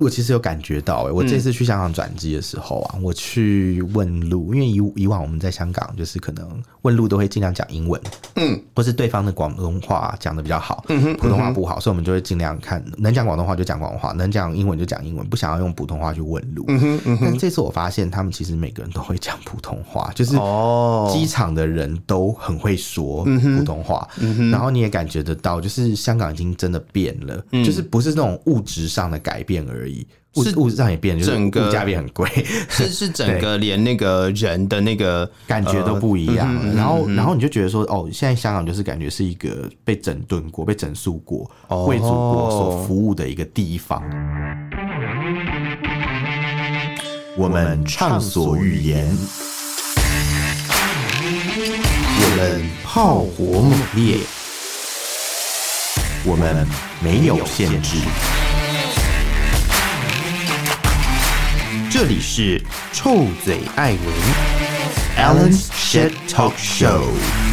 我其实有感觉到、欸，哎，我这次去香港转机的时候啊，嗯、我去问路，因为以以往我们在香港就是可能问路都会尽量讲英文，嗯，或是对方的广东话讲的比较好，嗯哼，普通话不好，嗯、所以我们就会尽量看能讲广东话就讲广东话，能讲英文就讲英文，不想要用普通话去问路。嗯哼，嗯哼，但这次我发现他们其实每个人都会讲普通话，就是哦，机场的人都很会说普通话，嗯哼，然后你也感觉得到，就是香港已经真的变了，嗯、就是不是那种物质上的改变而已。物是物质上也变，整个物价变很贵，是是 整个连那个人的那个感觉都不一样。然后然后你就觉得说，哦，现在香港就是感觉是一个被整顿过、被整肃过、为祖国所服务的一个地方。我们畅所欲言，我们炮火猛烈，我们没有限制。这里是臭嘴艾文 Alan's Shit Talk Show。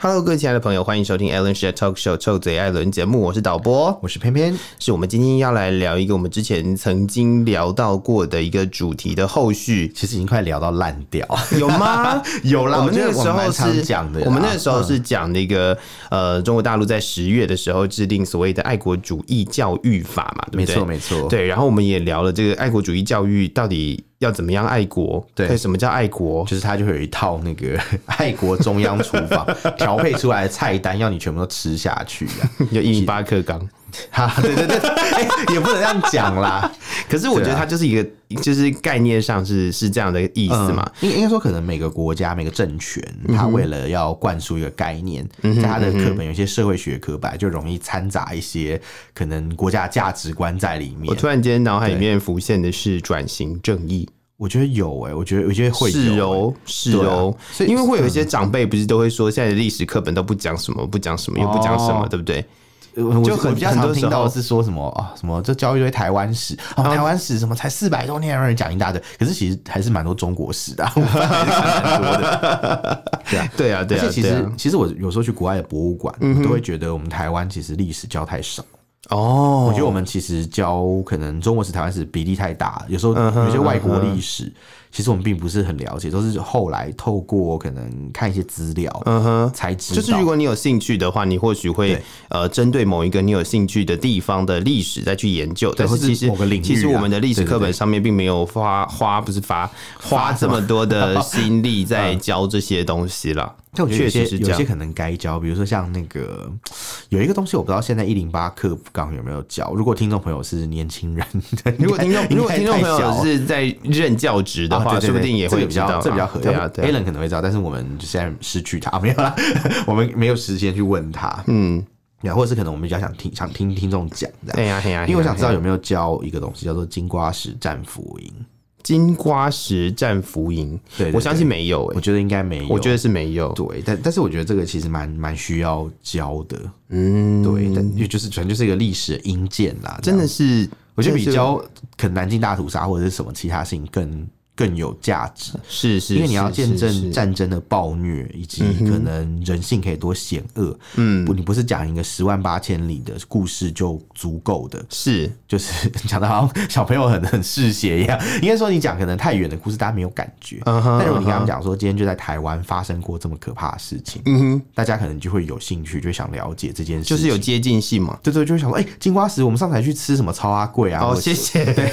Hello，各位亲爱的朋友，欢迎收听 Alan Share Talk Show 臭嘴艾伦节目，我是导播，我是偏偏，是我们今天要来聊一个我们之前曾经聊到过的一个主题的后续，其实已经快聊到烂掉，有吗？有啦，我们那个时候是讲的，我们那个时候是讲那个、嗯、呃，中国大陆在十月的时候制定所谓的爱国主义教育法嘛，对不对？没错，没错，对。然后我们也聊了这个爱国主义教育到底。要怎么样爱国？对，什么叫爱国？就是他就会有一套那个 爱国中央厨房调配出来的菜单，要你全部都吃下去啊！有一米八克钢，哈，对对对，欸、也不能这样讲啦。可是我觉得它就是一个，就是概念上是是这样的意思嘛。应应该说，可能每个国家每个政权，它为了要灌输一个概念，在它的课本有些社会学科本就容易掺杂一些可能国家价值观在里面。我突然间脑海里面浮现的是转型正义。我觉得有诶、欸，我觉得我觉得会有、欸、是哦，是哦，所以因为会有一些长辈不是都会说，现在的历史课本都不讲什么，不讲什么，又不讲什么，哦、对不对？就很比较常听到的是说什么啊，什么这教一堆台湾史，哦，台湾史什么才四百多年，让人讲一大堆，可是其实还是蛮多中国史的，啊，蛮多的。对啊，对啊，对啊。而且其实其实我有时候去国外的博物馆，都会觉得我们台湾其实历史教太少。哦，我觉得我们其实教可能中国史、台湾史比例太大，有时候有些外国历史。其实我们并不是很了解，都是后来透过可能看一些资料，嗯哼，才知道。就是如果你有兴趣的话，你或许会对呃针对某一个你有兴趣的地方的历史再去研究。但是其实、啊、其实我们的历史课本上面并没有花花不是发花这么多的 心力在教这些东西了。就我觉得有些有些可能该教，比如说像那个有一个东西，我不知道现在一零八课纲有没有教。如果听众朋友是年轻人，如果听众如果听众朋友是在任教职的话，说不定也会比较这比较合适。Alan 可能会知道，但是我们现在失去他 没有啦，我们没有时间去问他。嗯，呀，或者是可能我们比较想听想听听众讲的。对呀对呀，因为我想知道有没有教一个东西叫做金瓜石战俘营。金瓜石战俘营，对，我相信没有，我觉得应该没有，我觉得是没有。对，但但是我觉得这个其实蛮蛮需要教的。嗯，对，但因为就是全就是一个历史的阴鉴啦，真的是，我觉得比教可能南京大屠杀或者是什么其他事情更。更有价值，是是，因为你要见证战争的暴虐，以及可能人性可以多险恶。嗯，不，你不是讲一个十万八千里的故事就足够的，是，就是讲的好像小朋友很很嗜血一样。应该说你讲可能太远的故事，大家没有感觉。但如果你刚刚讲说今天就在台湾发生过这么可怕的事情，嗯哼，大家可能就会有兴趣，就想了解这件事，就是有接近性嘛。对对，就会想说，哎，金瓜石，我们上台去吃什么超阿贵啊？哦，谢谢，对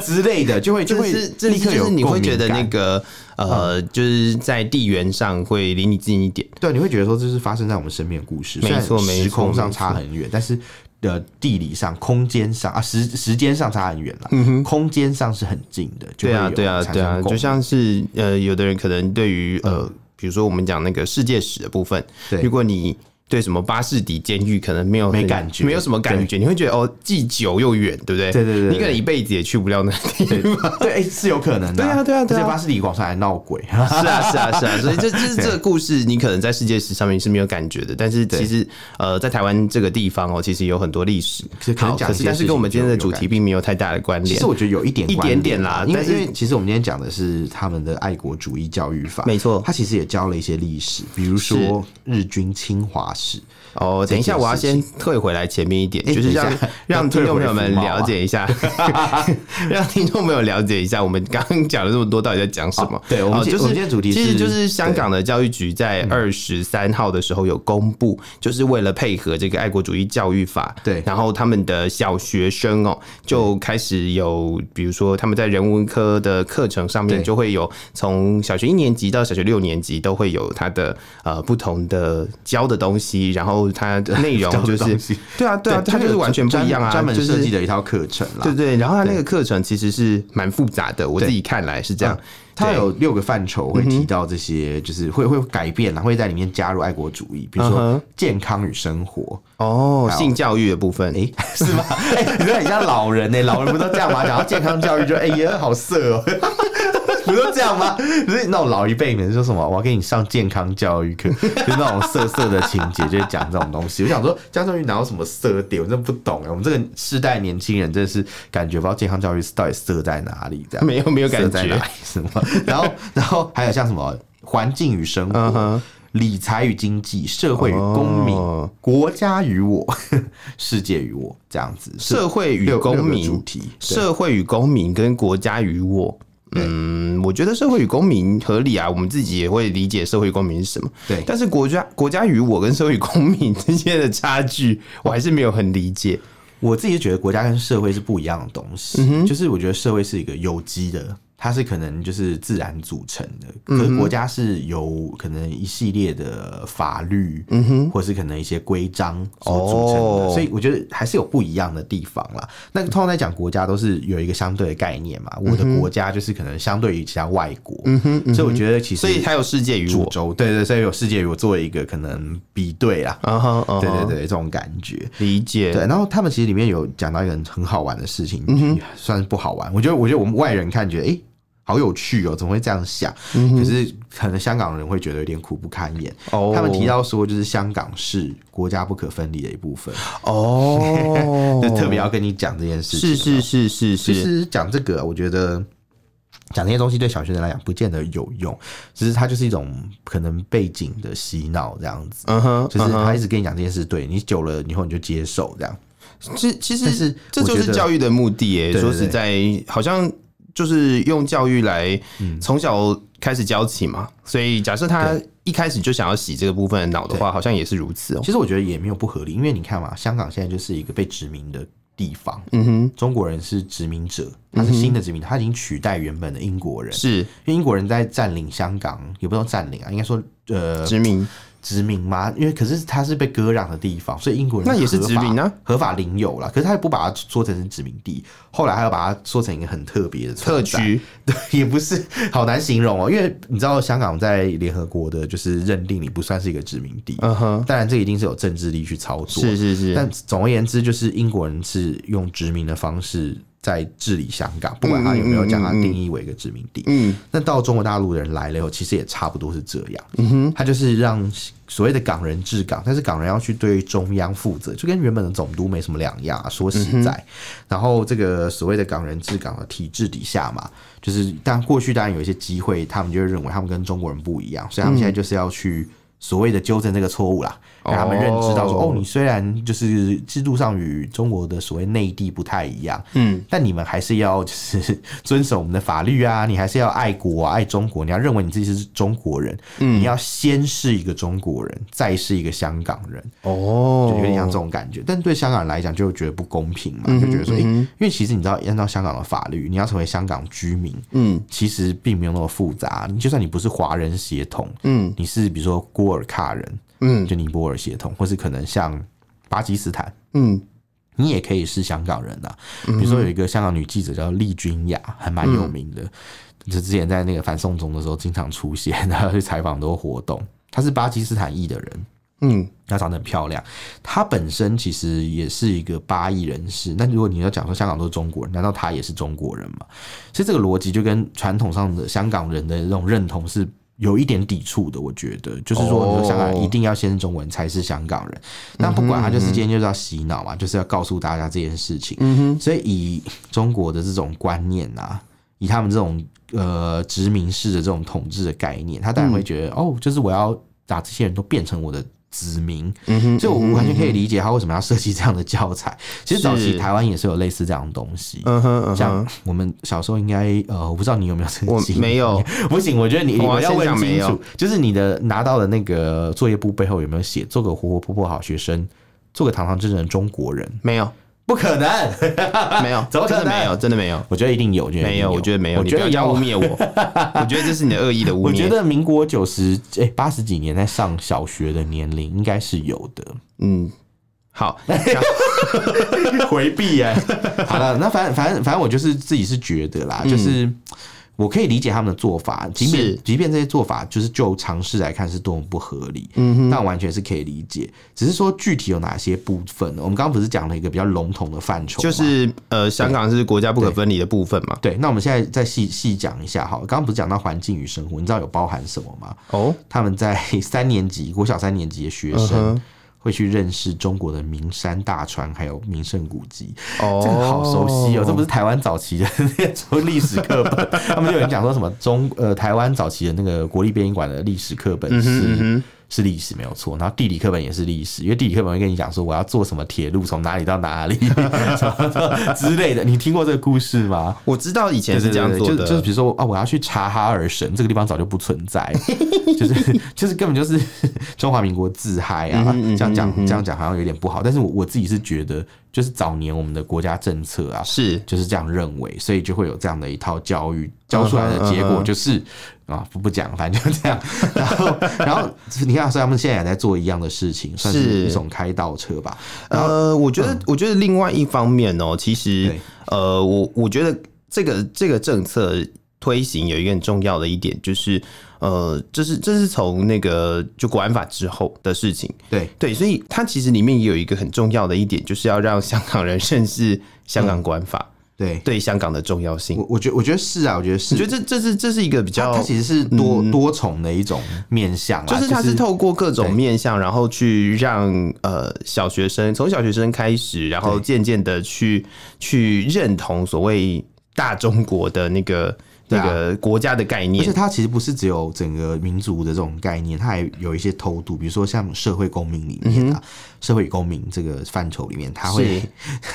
之类的，就会就会立刻有。你会觉得那个呃，就是在地缘上会离你近一点，对，你会觉得说这是发生在我们身边的故事，没错，没错，时空上差很远，但是的地理上、空间上啊，时时间上差很远了，嗯哼，空间上是很近的，对啊，对啊，对啊，就像是呃，有的人可能对于呃，比如说我们讲那个世界史的部分，对，如果你。对什么巴士底监狱可能没有没感觉，没有什么感觉，你会觉得哦，既久又远，对不对？对对对，你可能一辈子也去不了那地方。对，是有可能的。对啊，对啊，对啊。巴士底广场还闹鬼。是啊，是啊，是啊。所以这这 是这个故事，你可能在世界史上面是没有感觉的，但是其实呃，在台湾这个地方哦，其实有很多历史。好，可是但是跟我们今天的主题并没有太大的关联。其实我觉得有一点一点点啦，因为因为其实我们今天讲的是他们的爱国主义教育法，没错。他其实也教了一些历史，比如说日军侵华史。哦，等一下，我要先退回来前面一点，就是让让听众朋友们了解一下，让听众朋友了解一下，我们刚刚讲了这么多，到底在讲什么？对，我们就是今天主题，其实就是香港的教育局在二十三号的时候有公布，就是为了配合这个爱国主义教育法，对，然后他们的小学生哦就开始有，比如说他们在人文科的课程上面就会有，从小学一年级到小学六年级都会有他的呃不同的教的东西，然后。它的内容 就是对啊，对啊，它就是完全不一样啊，专门设计的一套课程啦。对对，然后它那个课程其实是蛮复杂的，我自己看来是这样。它有六个范畴会提到这些，就是会会改变啦，会在里面加入爱国主义，比如说健康与生活哦，性教育的部分，哎，是吗？哎，你说很像老人呢，老人不都这样吗？讲到健康教育就哎呀，好色哦。不是这样吗？不是那种老一辈人说什么？我要给你上健康教育课，就是那种色色的情节，就是讲这种东西。我想说，健康教育哪有什么色点？我真的不懂哎。我们这个世代年轻人真的是感觉不知道健康教育到底色在哪里，这样没有没有感觉什么？然后然后还有像什么环境与生活、uh huh. 理财与经济、社会与公民、uh. 国家与我、世界与我这样子。社会与公民主题，社会与公民跟国家与我。嗯，我觉得社会与公民合理啊，我们自己也会理解社会公民是什么。对，但是国家国家与我跟社会与公民之间的差距，我还是没有很理解。我自己觉得国家跟社会是不一样的东西，嗯、就是我觉得社会是一个有机的。它是可能就是自然组成的，可是国家是由可能一系列的法律，嗯哼，或是可能一些规章所组成的，所以我觉得还是有不一样的地方啦。那个通常在讲国家都是有一个相对的概念嘛，我的国家就是可能相对于其他外国，嗯哼，所以我觉得其实，所以它有世界与我，对对，所以有世界与我作为一个可能比对啊，对对对，这种感觉理解。对，然后他们其实里面有讲到一个很很好玩的事情，算是不好玩，我觉得我觉得我们外人看觉得，哎。好有趣哦！怎么会这样想？嗯、可是可能香港人会觉得有点苦不堪言。哦，他们提到说，就是香港是国家不可分离的一部分。哦，就特别要跟你讲这件事情。是是是是是。其实讲这个，我觉得讲这些东西对小学生来讲不见得有用，只是它就是一种可能背景的洗脑这样子。嗯哼，就是他一直跟你讲这件事，对你久了以后你就接受这样。其其实是这就是教育的目的诶。说实在，好像。就是用教育来从小开始教起嘛，所以假设他一开始就想要洗这个部分的脑的话，好像也是如此哦。其实我觉得也没有不合理，因为你看嘛，香港现在就是一个被殖民的地方，嗯哼，中国人是殖民者，他是新的殖民，他已经取代原本的英国人，是。因为英国人在占领香港，也不说占领啊，应该说呃殖民。殖民吗？因为可是它是被割让的地方，所以英国人那也是殖民呢，合法领有了。可是他也不把它说成是殖民地，后来还要把它说成一个很特别的特区，对，也不是好难形容哦。因为你知道，香港在联合国的就是认定你不算是一个殖民地，嗯哼。当然，这一定是有政治力去操作，是是是。但总而言之，就是英国人是用殖民的方式。在治理香港，不管他有没有将它定义为一个殖民地，嗯，那到中国大陆的人来了以后，其实也差不多是这样，嗯哼，他就是让所谓的港人治港，但是港人要去对中央负责，就跟原本的总督没什么两样。说实在，然后这个所谓的港人治港的体制底下嘛，就是但过去当然有一些机会，他们就会认为他们跟中国人不一样，所以他们现在就是要去。所谓的纠正这个错误啦，让他们认知到说，哦，你虽然就是制度上与中国的所谓内地不太一样，嗯，但你们还是要就是遵守我们的法律啊，你还是要爱国啊，爱中国，你要认为你自己是中国人，嗯，你要先是一个中国人，再是一个香港人，哦，就有点像这种感觉。但对香港人来讲，就觉得不公平嘛，就觉得说，欸，因为其实你知道，按照香港的法律，你要成为香港居民，嗯，其实并没有那么复杂。你就算你不是华人血统，嗯，你是比如说郭尔卡人，嗯，就尼泊尔血统，或是可能像巴基斯坦，嗯，你也可以是香港人呐。比如说有一个香港女记者叫利君雅，还蛮有名的，就之前在那个反送中的时候经常出现，然后去采访很多活动。她是巴基斯坦裔的人，嗯，她长得很漂亮。她本身其实也是一个巴裔人士。那如果你要讲说香港都是中国人，难道她也是中国人吗？其实这个逻辑就跟传统上的香港人的这种认同是有一点抵触的。我觉得，就是说，说香港人一定要先是中文才是香港人。那不管他，就是今天就是要洗脑嘛，就是要告诉大家这件事情。所以以中国的这种观念啊，以他们这种呃殖民式的这种统治的概念，他当然会觉得、嗯、哦，就是我要把这些人都变成我的。子民，所以我完全可以理解他为什么要设计这样的教材。其实早期台湾也是有类似这样的东西，嗯哼，像我们小时候应该呃，我不知道你有没有曾经，我没有，不行，我觉得你我要问清楚，就是你的拿到的那个作业簿背后有没有写做个活活泼泼好学生，做个堂堂正正的中国人？没有。不可能，没有，真的没有，真的没有。我觉得一定有，没有，我觉得没有。你不要这样污蔑我，我觉得这是你的恶意的污蔑。我觉得民国九十哎八十几年在上小学的年龄应该是有的。嗯，好，回避哎。好了，那反正反正反正我就是自己是觉得啦，就是。我可以理解他们的做法，即便即便这些做法就是就尝试来看是多么不合理，但完全是可以理解。只是说具体有哪些部分呢？我们刚刚不是讲了一个比较笼统的范畴，就是呃，香港是国家不可分离的部分嘛？对。那我们现在再细细讲一下哈。刚刚不是讲到环境与生活，你知道有包含什么吗？哦，他们在三年级，国小三年级的学生。会去认识中国的名山大川，还有名胜古迹。哦，这个好熟悉哦，这不是台湾早期的那种 历史课本，他们就有人讲说什么中呃台湾早期的那个国立编译馆的历史课本是。嗯哼嗯哼是历史没有错，然后地理课本也是历史，因为地理课本会跟你讲说我要坐什么铁路从哪里到哪里 之类的。你听过这个故事吗？我知道以前是这样做的，就是比如说啊，我要去察哈尔省，这个地方早就不存在，就是就是根本就是 中华民国自嗨啊！这样讲这样讲好像有点不好，但是我我自己是觉得，就是早年我们的国家政策啊，是就是这样认为，所以就会有这样的一套教育教出来的结果就是。啊，不不讲，反正就这样。然后，然后你看，所以他们现在也在做一样的事情，算是一种开倒车吧。呃，我觉得，我觉得另外一方面哦，其实，呃，我我觉得这个这个政策推行有一个很重要的一点，就是，呃，这是这是从那个就国安法之后的事情。对对，所以它其实里面也有一个很重要的一点，就是要让香港人认识香港国安法。对。对，香港的重要性，我我觉得我觉得是啊，我觉得是，我觉得这这是这是一个比较，它其实是多、嗯、多重的一种面向，就是它是透过各种面向，然后去让呃小学生从小学生开始，然后渐渐的去去认同所谓大中国的那个。那个国家的概念，而且它其实不是只有整个民族的这种概念，它还有一些偷渡，比如说像社会公民里面啊，社会与公民这个范畴里面，他会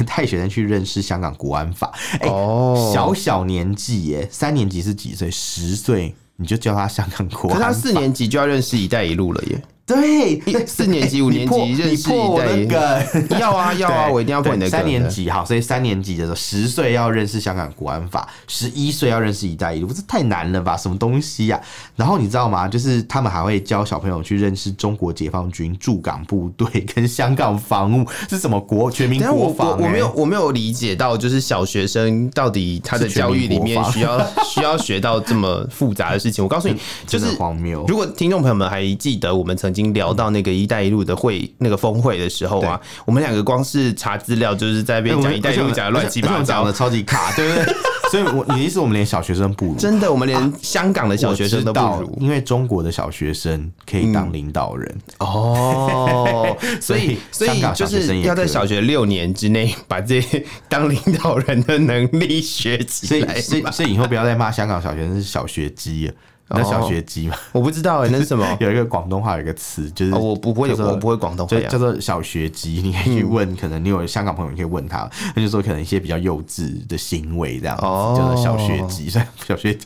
带学生去认识香港国安法。哦，小小年纪耶，三年级是几岁？十岁你就教他香港国安法，可是他四年级就要认识“一带一路”了耶。对，四年级、五年级认识一代人，要啊要啊，我一定要破你的梗。三年级好，所以三年级的时候，十岁要认识香港国安法，十一岁要认识一带一路，不是太难了吧？什么东西呀？然后你知道吗？就是他们还会教小朋友去认识中国解放军驻港部队跟香港防务是什么国全民国防。我我没有我没有理解到，就是小学生到底他的教育里面需要 需要学到这么复杂的事情。我告诉你，就是荒谬。如果听众朋友们还记得，我们曾经。聊到那个“一带一路”的会那个峰会的时候啊，我们两个光是查资料，就是在那边讲“一带一路”讲的乱七八糟的超级卡，对不对？所以，我你的意思我们连小学生不如？真的，我们连香港的小学生都不如，因为中国的小学生可以当领导人哦。所以，所以就是要在小学六年之内把这些当领导人的能力学起来。所以，所以以后不要再骂香港小学生是小学鸡。那小学鸡嘛，我不知道哎，那是什么？有一个广东话有一个词，就是我不会，我不会广东话，叫做小学鸡。你可以去问，可能你有香港朋友，你可以问他，他就说可能一些比较幼稚的行为这样子，叫做小学鸡。小学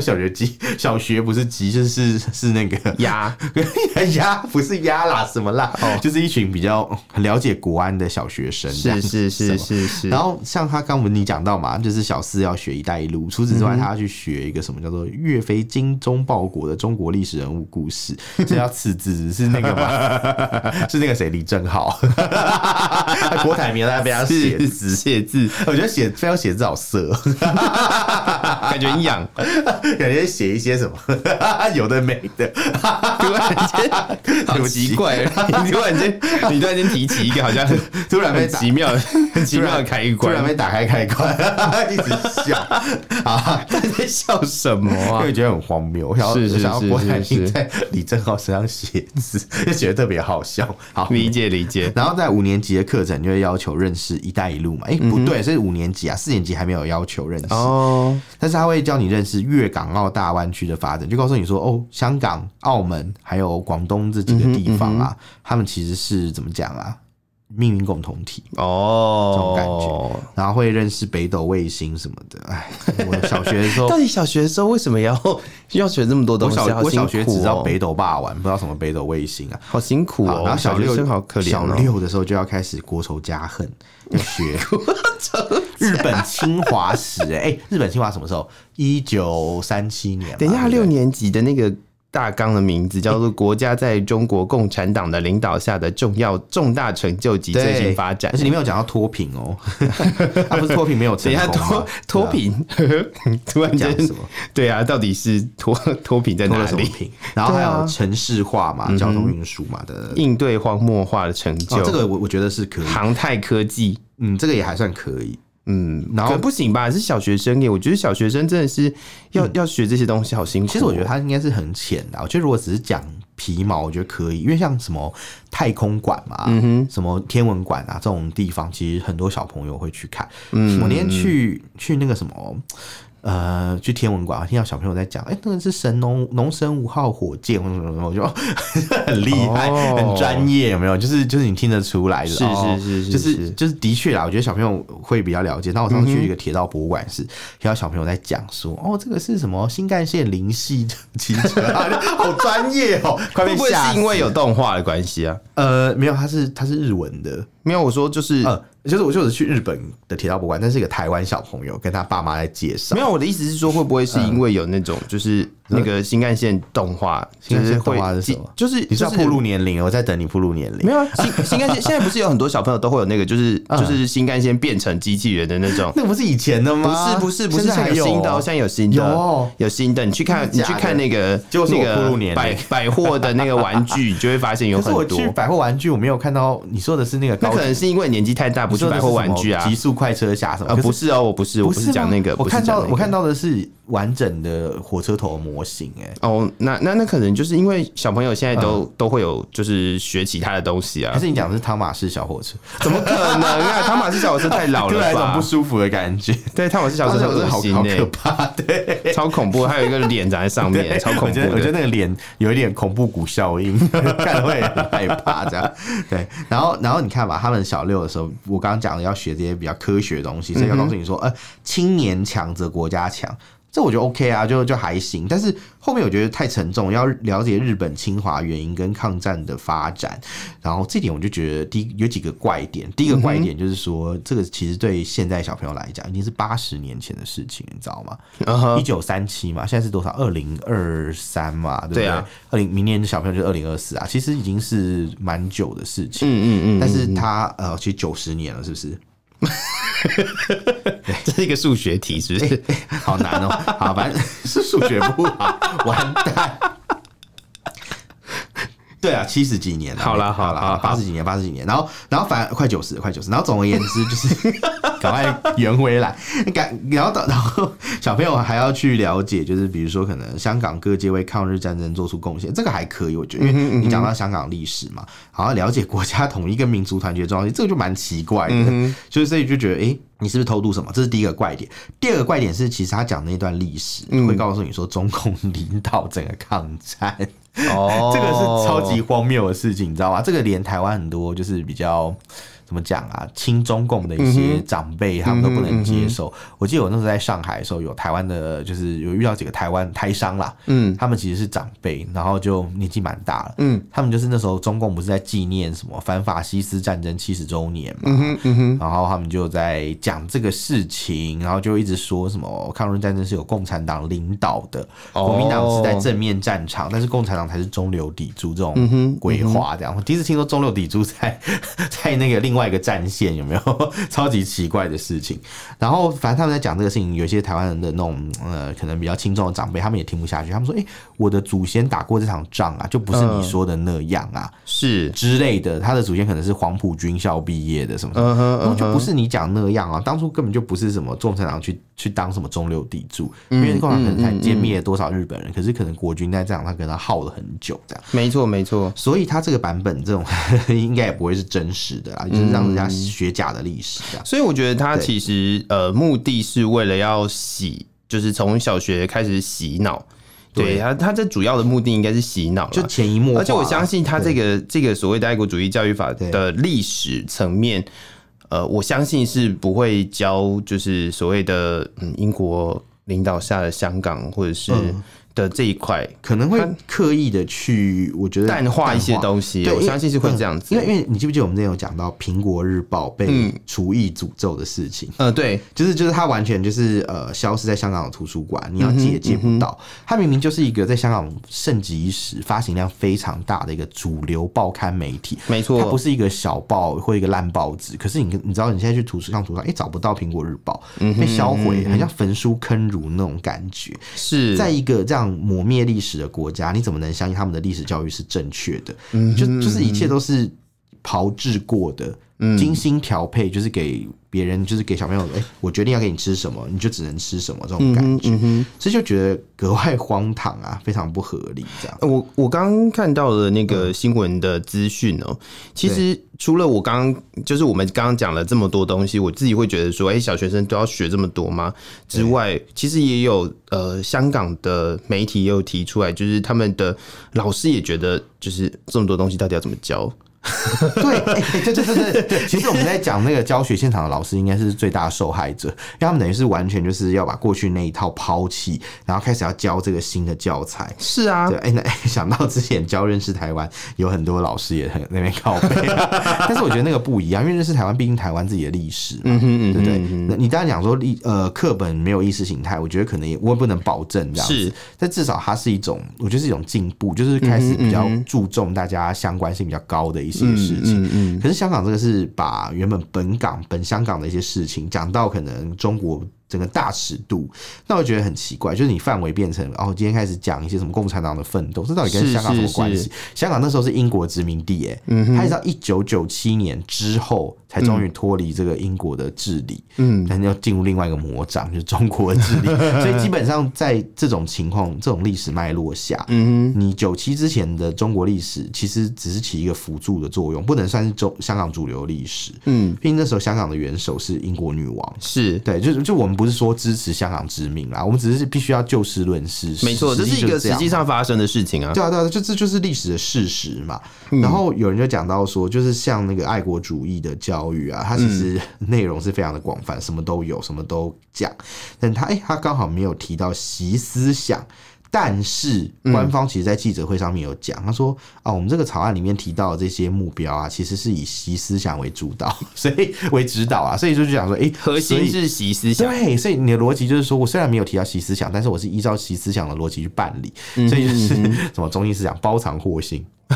小学鸡，小学不是鸡，就是是那个鸭鸭，不是鸭啦，什么啦？就是一群比较很了解国安的小学生，是是是是是。然后像他刚文你讲到嘛，就是小四要学一带一路，除此之外，他要去学一个什么叫做岳飞精忠。报国的中国历史人物故事，这叫次字是那个吗？是那个谁？李正浩，郭台铭在被他写字写字，我觉得写非要写字好色。感觉很痒，感觉写一些什么 有的没的，突然间好奇怪，你突然间你突然间提起一个好像突然被奇妙很奇妙的开关，突然被打开开关，一直笑啊！在笑什么啊？因为觉得很荒谬，我想要想要郭台铭在李正浩身上写字，就觉得特别好笑。好，理解理解。然后在五年级的课程就会要求认识“一带一路”嘛？哎，不对，是五年级啊，四年级还没有要求认识哦。但是他会教你认识粤港澳大湾区的发展，就告诉你说哦，香港、澳门还有广东这几个地方啊，他们其实是怎么讲啊？命运共同体哦，这种感觉，然后会认识北斗卫星什么的。哎，我小学的时候，到底小学的时候为什么要 要学这么多东西？我小学只知道北斗霸王，不知道什么北斗卫星啊，好辛苦哦。然后小六好可怜，小六的时候就要开始国仇家恨，要学 日本侵华史。哎，日本侵华什么时候？一九三七年。等一下，六年级的那个。大纲的名字叫做《国家在中国共产党的领导下的重要重大成就及最新发展》，而且里面有讲到脱贫哦，他 不是脱贫没有成功吗？脱贫，突然讲什么？对啊，到底是脱脱贫在哪里？然后还有城市化嘛，交通运输嘛的应对荒漠化的成就，这个我我觉得是可以。航太科技，嗯，这个也还算可以。嗯，然后不行吧？是小学生耶，我觉得小学生真的是要、嗯、要学这些东西，好辛苦。其实我觉得他应该是很浅的。我觉得如果只是讲皮毛，我觉得可以，因为像什么太空馆嘛，什么天文馆啊这种地方，其实很多小朋友会去看。嗯，我那天去去那个什么。呃，去天文馆听到小朋友在讲，哎、欸，那个是神农农神五号火箭，什么什么，我就 很厉害，哦、很专业，有没有？就是就是你听得出来的，是是是是，就是就是的确啦，我觉得小朋友会比较了解。那我上次去一个铁道博物馆，是听到小朋友在讲说，哦，这个是什么新干线灵系汽车，好专业哦，快被吓。会不会是因为有动画的关系啊？呃，没有，它是它是日文的。没有，我说就是，呃，就是我就是去日本的铁道博物馆，但是一个台湾小朋友跟他爸妈在介绍。没有，我的意思是说，会不会是因为有那种就是那个新干线动画，新干线动画是什么？就是你是要暴露年龄，我在等你暴露年龄。没有啊，新 新干线现在不是有很多小朋友都会有那个，就是就是新干线变成机器人的那种。那不是以前的吗？不是不是不是，现在有新的，现在有新的，有有新的。你去看你去看那个就是那个百百货的那个玩具，你就会发现有很多。我去百货玩具，我没有看到你说的是那个。那可能是因为年纪太大，不是百货玩具啊，极速快车侠什么？呃，不是哦，我不是，我不是讲那个。我看到我看到的是完整的火车头模型，哎，哦，那那那可能就是因为小朋友现在都都会有，就是学其他的东西啊。还是你讲的是汤马士小火车？怎么可能啊？汤马士小火车太老了吧？有种不舒服的感觉。对，汤马士小火车很好可怕，对，超恐怖，还有一个脸长在上面，超恐怖。我觉得那个脸有一点恐怖谷效应，看了会很害怕这样。对，然后然后你看吧，他们小六的时候。我刚刚讲的要学这些比较科学的东西，所以要告诉你说，呃，青年强则国家强，这我觉得 OK 啊，就就还行。但是后面我觉得太沉重，要了解日本侵华原因跟抗战的发展，然后这点我就觉得第一有几个怪点。第一个怪点就是说，这个其实对现在小朋友来讲，已经是八十年前的事情，你知道吗？一九三七嘛，现在是多少？二零二三嘛，对不对？二零明年的小朋友就二零二四啊，其实已经是蛮久的事情。嗯嗯嗯。但是他呃，其实九十年了，是不是？这是一个数学题，是不是？好难哦。好，反正是数学不好，完蛋。对啊，七十几年了。好了好了，八十几年，八十几年。然后然后反而快九十，快九十。然后总而言之，就是 赶快圆回来。赶然后然后小朋友还要去了解，就是比如说可能香港各界为抗日战争做出贡献，这个还可以，我觉得，因为你讲到香港历史嘛，好像了解国家统一跟民族团结重要性，这个就蛮奇怪的。所 以所以就觉得，哎、欸，你是不是偷渡什么？这是第一个怪点。第二个怪点是，其实他讲那段历史会告诉你说，中共领导整个抗战。哦，这个是超级荒谬的事情，你知道吗？这个连台湾很多就是比较。怎么讲啊？亲中共的一些长辈，他们都不能接受。我记得我那时候在上海的时候，有台湾的，就是有遇到几个台湾台商啦。嗯，他们其实是长辈，然后就年纪蛮大了。嗯，他们就是那时候中共不是在纪念什么反法西斯战争七十周年嘛？嗯嗯，然后他们就在讲这个事情，然后就一直说什么抗日战争是有共产党领导的，国民党是在正面战场，但是共产党才是中流砥柱这种鬼话。这样，我第一次听说中流砥柱在 在那个另外。外一个战线，有没有？超级奇怪的事情。然后反正他们在讲这个事情，有些台湾人的那种呃，可能比较轻重的长辈，他们也听不下去。他们说：“哎、欸，我的祖先打过这场仗啊，就不是你说的那样啊，嗯、是之类的。他的祖先可能是黄埔军校毕业的，什么什么，嗯哼嗯哼，就不是你讲那样啊。当初根本就不是什么共产党去去当什么中流砥柱，因为共产党可能才歼灭了多少日本人，可是可能国军在这样，他跟他耗了很久，这样。没错，没错。所以他这个版本这种 应该也不会是真实的啊，就是让人家学假的历史这样。所以我觉得他其实呃目的是为了要洗，就是从小学开始洗脑。对他，他这主要的目的应该是洗脑，就潜移默化。而且我相信他这个这个所谓的爱国主义教育法的历史层面，呃，我相信是不会教，就是所谓的嗯英国领导下的香港或者是。的这一块可能会刻意的去，我觉得淡化一些东西，对，我相信是会这样子。因为因为你记不记得我们之前有讲到《苹果日报》被厨艺诅咒的事情？呃，对，就是就是它完全就是呃消失在香港的图书馆，你要借也借不到。它明明就是一个在香港盛极一时、发行量非常大的一个主流报刊媒体，没错，它不是一个小报或一个烂报纸。可是你你知道你现在去图书上图书馆，哎，找不到《苹果日报》，被销毁，很像焚书坑儒那种感觉。是在一个这样。抹灭历史的国家，你怎么能相信他们的历史教育是正确的？嗯，就就是一切都是炮制过的，精心调配，就是给。别人就是给小朋友，哎、欸，我决定要给你吃什么，你就只能吃什么，这种感觉，嗯嗯、所以就觉得格外荒唐啊，非常不合理。这样，我我刚刚看到的那个新闻的资讯哦，其实除了我刚刚就是我们刚刚讲了这么多东西，我自己会觉得说，哎、欸，小学生都要学这么多吗？之外，其实也有呃，香港的媒体也有提出来，就是他们的老师也觉得，就是这么多东西到底要怎么教？对，对对对对对，其实我们在讲那个教学现场的老师，应该是最大的受害者，因为他们等于是完全就是要把过去那一套抛弃，然后开始要教这个新的教材。是啊，对，哎、欸，那、欸、想到之前教认识台湾，有很多老师也很那边靠背，但是我觉得那个不一样，因为认识台湾毕竟台湾自己的历史嘛，嗯哼嗯哼对不对？那你当然讲说历呃课本没有意识形态，我觉得可能也我也不能保证这样子，是，但至少它是一种，我觉得是一种进步，就是开始比较注重大家相关性比较高的一些事情，嗯嗯，可是香港这个是把原本本港本香港的一些事情讲到可能中国。整个大尺度，那我觉得很奇怪，就是你范围变成哦，今天开始讲一些什么共产党的奋斗，这到底跟香港什么关系？香港那时候是英国殖民地，哎，嗯哼，他一直到一九九七年之后才终于脱离这个英国的治理，嗯，但要进入另外一个魔掌，就是中国的治理。所以基本上在这种情况、这种历史脉络下，嗯哼，你九七之前的中国历史其实只是起一个辅助的作用，不能算是中香港主流历史。嗯，毕竟那时候香港的元首是英国女王，是对，就就我们不。不是说支持香港殖民啦，我们只是必须要就事论事。没错，这是一个实际上发生的事情啊。对啊，对啊，就这就是历史的事实嘛。然后有人就讲到说，就是像那个爱国主义的教育啊，它其实 内容是非常的广泛，什么都有，什么都讲。但他哎，他刚好没有提到习思想。但是官方其实，在记者会上面有讲，他说啊，我们这个草案里面提到的这些目标啊，其实是以习思想为主导，所以为指导啊，所以就就讲说，哎，核心是习思想，对，所以你的逻辑就是说我虽然没有提到习思想，但是我是依照习思想的逻辑去办理，所以就是什么中心思想包藏祸心。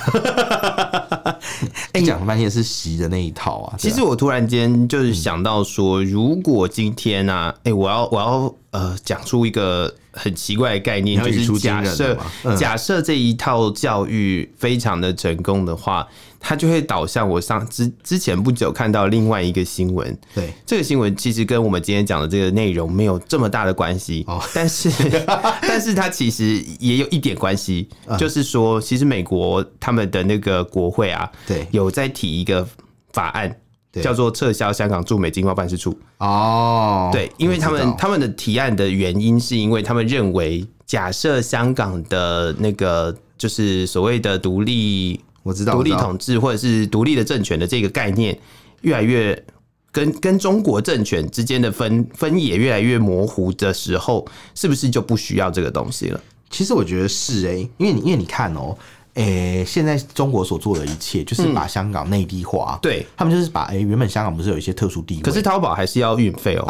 哎，讲了半天是习的那一套啊。其实我突然间就是想到说，如果今天啊，哎，我要我要呃讲出一个。很奇怪的概念，就是假设假设这一套教育非常的成功的话，它就会导向我上之之前不久看到另外一个新闻。对，这个新闻其实跟我们今天讲的这个内容没有这么大的关系。哦，但是 但是它其实也有一点关系，就是说，其实美国他们的那个国会啊，对，有在提一个法案。叫做撤销香港驻美经贸办事处哦，对，因为他们他们的提案的原因是因为他们认为，假设香港的那个就是所谓的独立，我知道独立统治或者是独立的政权的这个概念越来越跟跟中国政权之间的分分野越来越模糊的时候，是不是就不需要这个东西了？其实我觉得是诶、欸，因为你因为你看哦、喔。诶、欸，现在中国所做的一切就是把香港内地化，嗯、对他们就是把诶、欸，原本香港不是有一些特殊地位，可是淘宝还是要运费哦，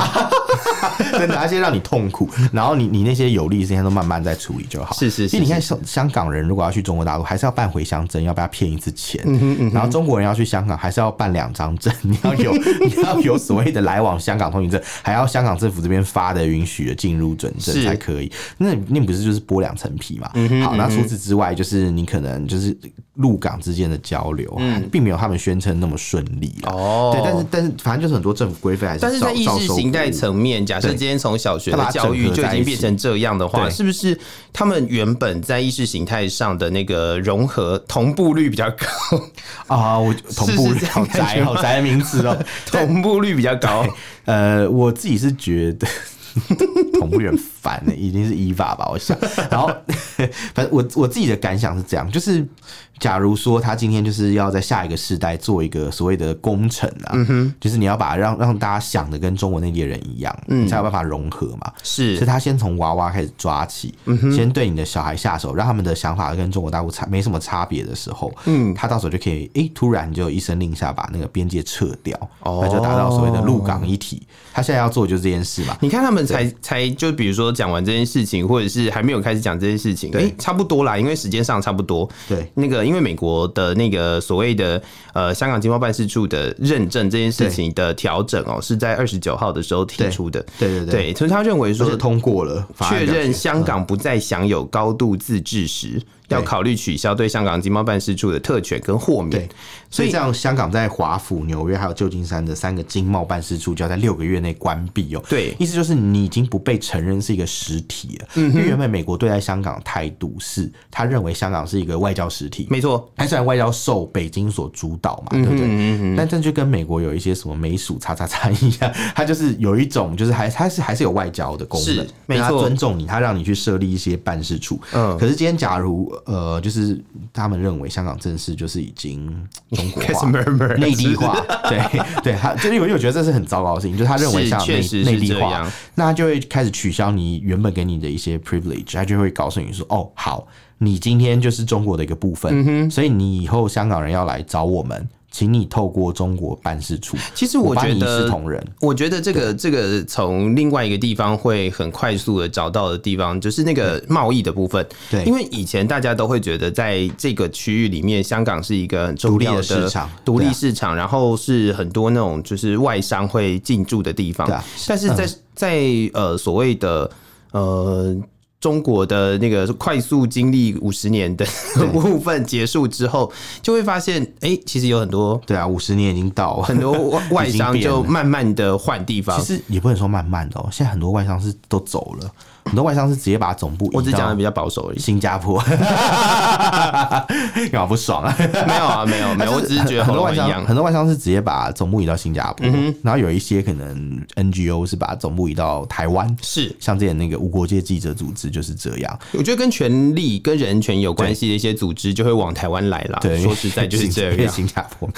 真的，而且让你痛苦，然后你你那些有利的事情都慢慢在处理就好。是是是，因为你看香香港人如果要去中国大陆，还是要办回乡证，要不要骗一次钱？嗯哼嗯哼，然后中国人要去香港，还是要办两张证，你要有你要有所谓的来往香港通行证，还要香港政府这边发的允许的进入准证才可以。那那不是就是剥两层皮嘛？嗯哼嗯哼，好，那除此之外，就是你可能就是陆港之间的交流，嗯，并没有他们宣称那么顺利哦。对，但是但是反正就是很多政府规范还是。但是在意识形态层面，假设今天从小学的教育就已经变成这样的话，是不是他们原本在意识形态上的那个融合同步率比较高啊？我 同步率好宅好宅的名词哦，同步率比较高。呃，我自己是觉得。同步人烦的，已经是 EVA 吧，我想。然后，反正我我自己的感想是这样，就是假如说他今天就是要在下一个世代做一个所谓的工程啊，嗯哼，就是你要把让让大家想的跟中国内地人一样，嗯，你才有办法融合嘛。是，所以他先从娃娃开始抓起，嗯哼，先对你的小孩下手，让他们的想法跟中国大陆差没什么差别的时候，嗯，他到时候就可以，哎、欸，突然就一声令下把那个边界撤掉，哦，那就达到所谓的陆港一体。他现在要做的就是这件事嘛。你看他们才才就比如说讲完这件事情，或者是还没有开始讲这件事情，哎、欸，差不多啦，因为时间上差不多。对，那个因为美国的那个所谓的呃香港经贸办事处的认证这件事情的调整哦，是在二十九号的时候提出的。对对对，对，所以他认为说通过了，确认香港不再享有高度自治时。要考虑取消对香港经贸办事处的特权跟豁免，所以这样香港在华府、纽约还有旧金山的三个经贸办事处就要在六个月内关闭哦。对，意思就是你已经不被承认是一个实体了。嗯，因为原本美国对待香港的态度是，他认为香港是一个外交实体，没错，他虽然外交受北京所主导嘛，对不对？嗯，但这就跟美国有一些什么美属叉叉叉一样，他就是有一种就是还他是还是有外交的功能，没错，他尊重你，他让你去设立一些办事处。嗯，可是今天假如呃，就是他们认为香港正式就是已经 中国化、内地化，对对，他就因为我觉得这是很糟糕的事情，就是他认为像内内地化，那他就会开始取消你原本给你的一些 privilege，他就会告诉你说，哦，好，你今天就是中国的一个部分，所以你以后香港人要来找我们。请你透过中国办事处。其实我觉得，是同仁。我觉得这个这个从另外一个地方会很快速的找到的地方，就是那个贸易的部分。对，因为以前大家都会觉得，在这个区域里面，香港是一个很重要的市场，独立市场，然后是很多那种就是外商会进驻的地方。对，但是在在呃所谓的呃。中国的那个快速经历五十年的 部分结束之后，就会发现，哎、欸，其实有很多对啊，五十年已经到了，很多外 商就慢慢的换地方。其实也不能说慢慢的哦，现在很多外商是都走了。很多外商是直接把总部移到，我只讲的比较保守而已。新加坡，干嘛不爽啊？没有啊，没有没有，我只是觉得很多外商，很多外商是直接把总部移到新加坡，然后有一些可能 NGO 是把总部移到台湾，是像之前那个无国界记者组织就是这样。我觉得跟权力跟人权有关系的一些组织就会往台湾来了。对，说实在就是这样。新加坡，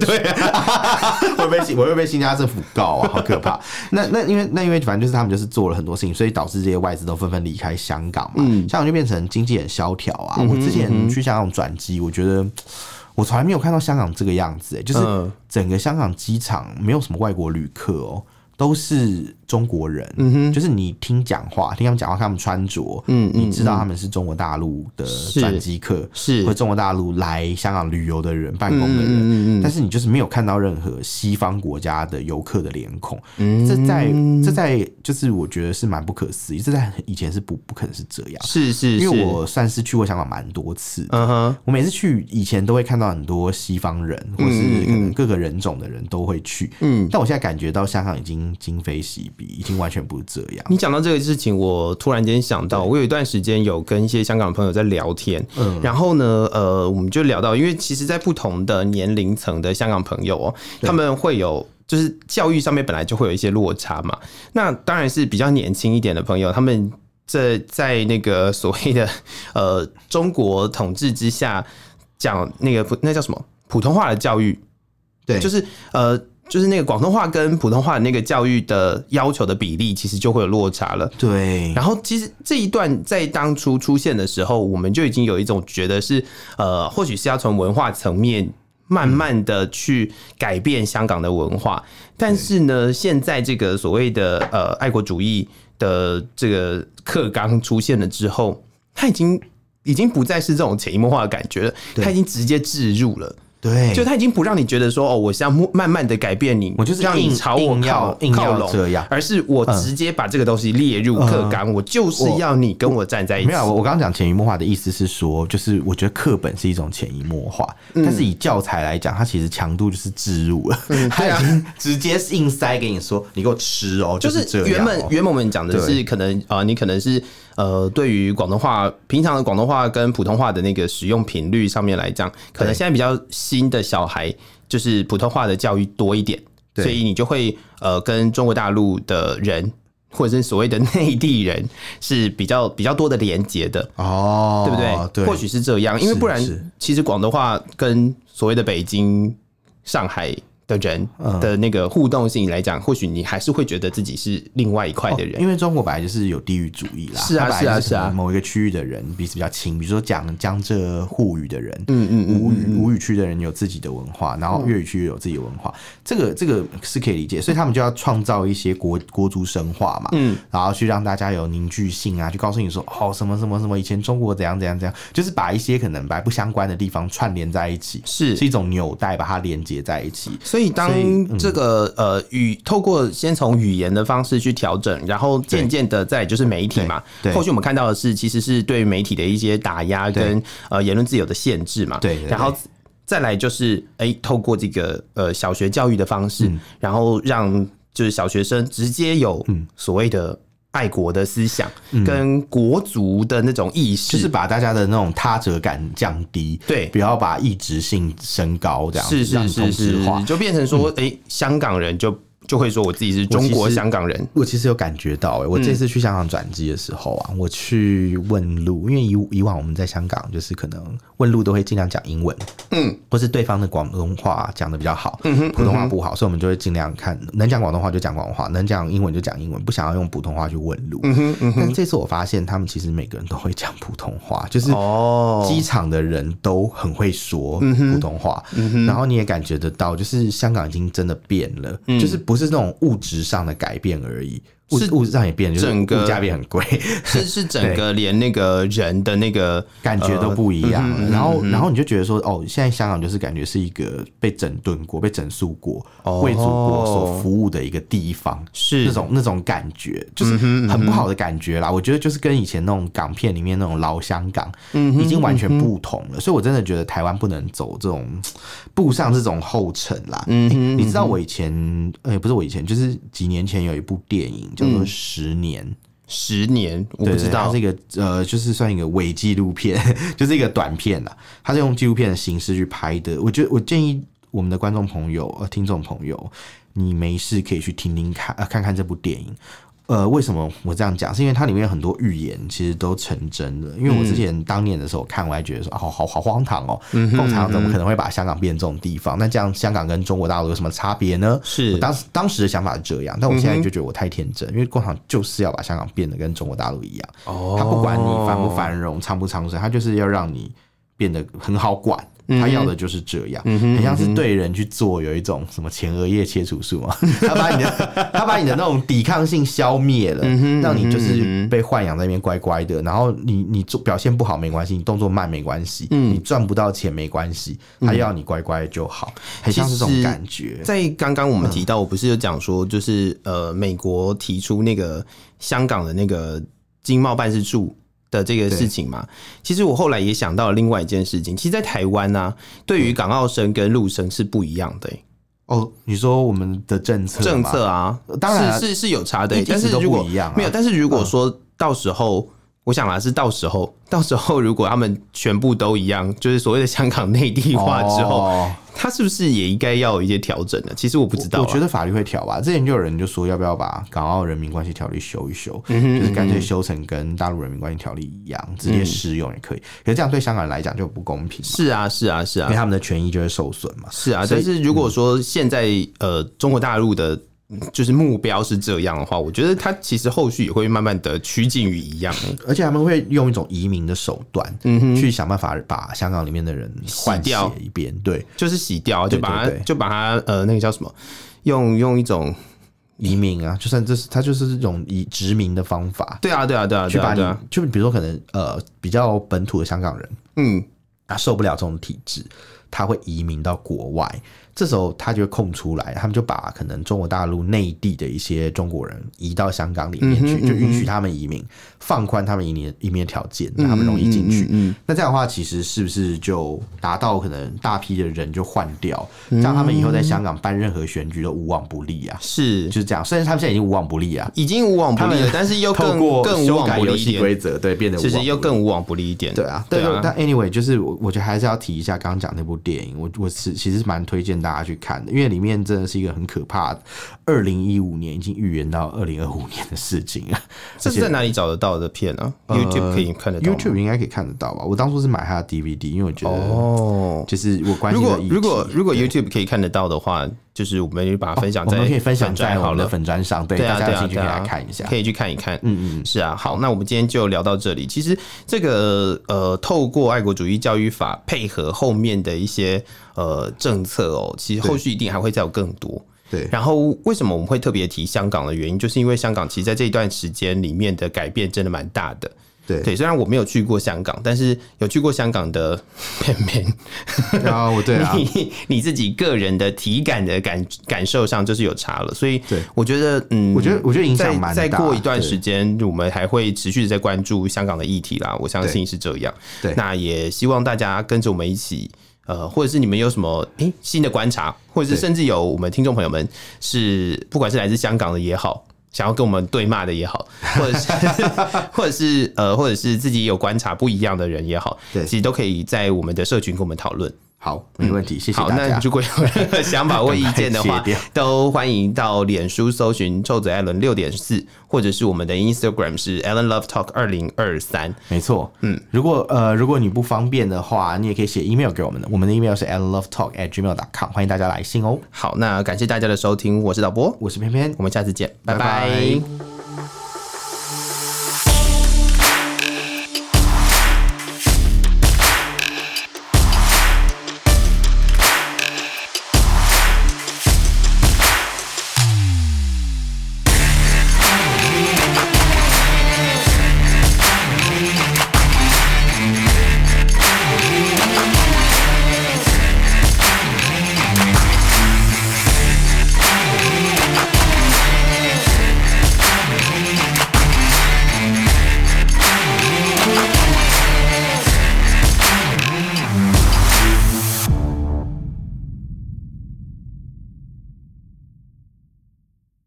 对啊，会被我会被新加坡政府告啊，好可怕。那那因为那因为反正就是他们就是做了很多事情，所以导致这些。外资都纷纷离开香港嘛，香港就变成经济很萧条啊。我之前去香港转机，我觉得我从来没有看到香港这个样子，就是整个香港机场没有什么外国旅客哦。都是中国人，嗯哼，就是你听讲话，听他们讲话，看他们穿着，嗯，你知道他们是中国大陆的转机客，是。或中国大陆来香港旅游的人、办公的人，嗯嗯，但是你就是没有看到任何西方国家的游客的脸孔，嗯，这在这在就是我觉得是蛮不可思议，这在以前是不不可能是这样，是是，因为我算是去过香港蛮多次，嗯哼，我每次去以前都会看到很多西方人或是可能各个人种的人都会去，嗯，但我现在感觉到香港已经。今非昔比，已经完全不是这样。你讲到这个事情，我突然间想到，我有一段时间有跟一些香港的朋友在聊天，嗯，然后呢，呃，我们就聊到，因为其实，在不同的年龄层的香港朋友哦，他们会有就是教育上面本来就会有一些落差嘛。那当然是比较年轻一点的朋友，他们在在那个所谓的 呃中国统治之下讲那个那叫什么普通话的教育，对，就是呃。就是那个广东话跟普通话的那个教育的要求的比例，其实就会有落差了。对。然后其实这一段在当初出现的时候，我们就已经有一种觉得是，呃，或许是要从文化层面慢慢的去改变香港的文化。但是呢，现在这个所谓的呃爱国主义的这个课纲出现了之后，它已经已经不再是这种潜移默化的感觉了，它已经直接置入了。对，就他已经不让你觉得说哦，我是要慢慢的改变你，我就是让你朝我靠靠拢这样，而是我直接把这个东西列入课纲，我就是要你跟我站在一起。没有，我刚刚讲潜移默化的意思是说，就是我觉得课本是一种潜移默化，但是以教材来讲，它其实强度就是植入了，它已经直接硬塞给你说，你给我吃哦，就是原本原本我们讲的是可能啊，你可能是。呃，对于广东话，平常的广东话跟普通话的那个使用频率上面来讲，可能现在比较新的小孩就是普通话的教育多一点，所以你就会呃跟中国大陆的人或者是所谓的内地人是比较 比较多的连接的哦，对不对？对，或许是这样，因为不然其实广东话跟所谓的北京、上海。的人的那个互动性来讲，或许你还是会觉得自己是另外一块的人，因为中国本来就是有地域主义啦。是啊，是啊，是啊。某一个区域的人彼此比较亲，比如说讲江浙沪语的人，嗯嗯吴语吴语区的人有自己的文化，然后粤语区有自己的文化，这个这个是可以理解，所以他们就要创造一些国国族神话嘛，嗯，然后去让大家有凝聚性啊，就告诉你说，哦，什么什么什么，以前中国怎样怎样怎样，就是把一些可能白不相关的地方串联在一起，是是一种纽带，把它连接在一起。所以当这个呃语透过先从语言的方式去调整，然后渐渐的再就是媒体嘛。对，后续我们看到的是，其实是对媒体的一些打压跟呃言论自由的限制嘛。对，然后再来就是哎，透过这个呃小学教育的方式，然后让就是小学生直接有所谓的。爱国的思想跟国族的那种意识，就是把大家的那种他者感降低，对，不要把异质性升高，这样是是是是，就变成说，哎，香港人就。就会说我自己是中国香港人，我其实有感觉到，哎，我这次去香港转机的时候啊，我去问路，因为以以往我们在香港就是可能问路都会尽量讲英文，嗯，或是对方的广东话讲的比较好，嗯，普通话不好，所以我们就会尽量看能讲广东话就讲广东话，能讲英文就讲英文，不想要用普通话去问路。嗯哼，但这次我发现他们其实每个人都会讲普通话，就是哦，机场的人都很会说普通话，然后你也感觉得到，就是香港已经真的变了，就是不。是那种物质上的改变而已。是物质上也变，就是物价变很贵，是是 整个连那个人的那个 感觉都不一样。然后然后你就觉得说，哦，现在香港就是感觉是一个被整顿过、被整肃过、为祖国所服务的一个地方，是那种那种感觉，就是很不好的感觉啦。我觉得就是跟以前那种港片里面那种老香港，已经完全不同了。所以我真的觉得台湾不能走这种步上这种后尘啦。嗯，你知道我以前，呃，不是我以前，就是几年前有一部电影。叫做十年，嗯、十年，我不知道这个呃，就是算一个伪纪录片，就是一个短片啦。它是用纪录片的形式去拍的。我觉得，我建议我们的观众朋友、呃，听众朋友，你没事可以去听听看，呃，看看这部电影。呃，为什么我这样讲？是因为它里面有很多预言其实都成真的。因为我之前当年的时候看，我还觉得说，哦，好好荒唐哦，共产党怎么可能会把香港变这种地方？那这样香港跟中国大陆有什么差别呢？是当时当时的想法是这样，但我现在就觉得我太天真，因为共产党就是要把香港变得跟中国大陆一样。哦，他不管你繁不繁荣、昌不昌盛，他就是要让你变得很好管。他要的就是这样，很像是对人去做有一种什么前额叶切除术嘛，他把你的 他把你的那种抵抗性消灭了，让你就是被豢养在那边乖乖的，然后你你做表现不好没关系，你动作慢没关系，你赚不到钱没关系，他要你乖乖就好，很像是这种感觉。在刚刚我们提到，我不是有讲说，就是呃，美国提出那个香港的那个经贸办事处。的这个事情嘛，其实我后来也想到了另外一件事情。其实，在台湾呢、啊，对于港澳生跟陆生是不一样的、欸。哦，你说我们的政策政策啊，当然是是是有差的、欸。但是如果没有，但是如果说到时候我想啊，是到时候，到时候如果他们全部都一样，就是所谓的香港内地化之后，哦、他是不是也应该要有一些调整呢？其实我不知道、啊，我觉得法律会调吧。之前就有人就说，要不要把港澳人民关系条例修一修，嗯哼嗯哼就是干脆修成跟大陆人民关系条例一样，直接适用也可以。可是这样对香港人来讲就不公平。是啊，是啊，是啊，因为他们的权益就会受损嘛。是啊，但是如果说现在、嗯、呃中国大陆的。就是目标是这样的话，我觉得他其实后续也会慢慢的趋近于一样，而且他们会用一种移民的手段，嗯哼，去想办法把香港里面的人换掉一遍，对，就是洗掉，就把他就把他呃那个叫什么，用用一种移民啊，就算这是他就是这种以殖民的方法，对啊对啊对啊，去把你就比如说可能呃比较本土的香港人，嗯，他受不了这种体制，他会移民到国外。这时候他就会空出来，他们就把可能中国大陆内地的一些中国人移到香港里面去，就允许他们移民，放宽他们移民移民的条件，让他们容易进去。嗯那这样的话，其实是不是就达到可能大批的人就换掉，这样他们以后在香港办任何选举都无往不利啊？是，就是这样。虽然他们现在已经无往不利啊，已经无往不利了，但是又更更无往不利一点。规则对，变得其实又更无往不利一点。对啊，对啊。但 anyway，就是我我觉得还是要提一下刚刚讲那部电影，我我是其实蛮推荐大家去看的，因为。里面真的是一个很可怕的，二零一五年已经预言到二零二五年的事情啊！这是在哪里找得到的片呢？啊？YouTube 可以看得到，YouTube 应该可以看得到吧？我当初是买他的 DVD，因为我觉得哦，就是我关心的。如果如果如果 YouTube 可以看得到的话，就是我们把它分享在，我们可以分享在我们的粉专上，对大家有兴趣可以来看一下，可以去看一看。嗯嗯，是啊。好，那我们今天就聊到这里。其实这个呃，透过爱国主义教育法配合后面的一些。呃，政策哦，其实后续一定还会再有更多。对，然后为什么我们会特别提香港的原因，就是因为香港其实在这一段时间里面的改变真的蛮大的。对对，虽然我没有去过香港，但是有去过香港的 片片。然 后我对啊，你你自己个人的体感的感感受上就是有差了，所以，我觉得嗯，我觉得我觉得影响蛮大。再过一段时间，我们还会持续的在关注香港的议题啦，我相信是这样。对，那也希望大家跟着我们一起。呃，或者是你们有什么诶、欸、新的观察，或者是甚至有我们听众朋友们是不管是来自香港的也好，想要跟我们对骂的也好，或者是 或者是呃，或者是自己有观察不一样的人也好，对，其实都可以在我们的社群跟我们讨论。好，没问题，谢谢大家。好，那如果有任何 想法或意见的话，都欢迎到脸书搜寻臭嘴艾伦六点四，或者是我们的 Instagram 是 Allen Love Talk 二零二三。没错，嗯，如果呃如果你不方便的话，你也可以写 email 给我们的，我们的 email 是 Allen Love Talk at gmail dot com，欢迎大家来信哦。好，那感谢大家的收听，我是导播，我是偏偏，我们下次见，拜拜。拜拜。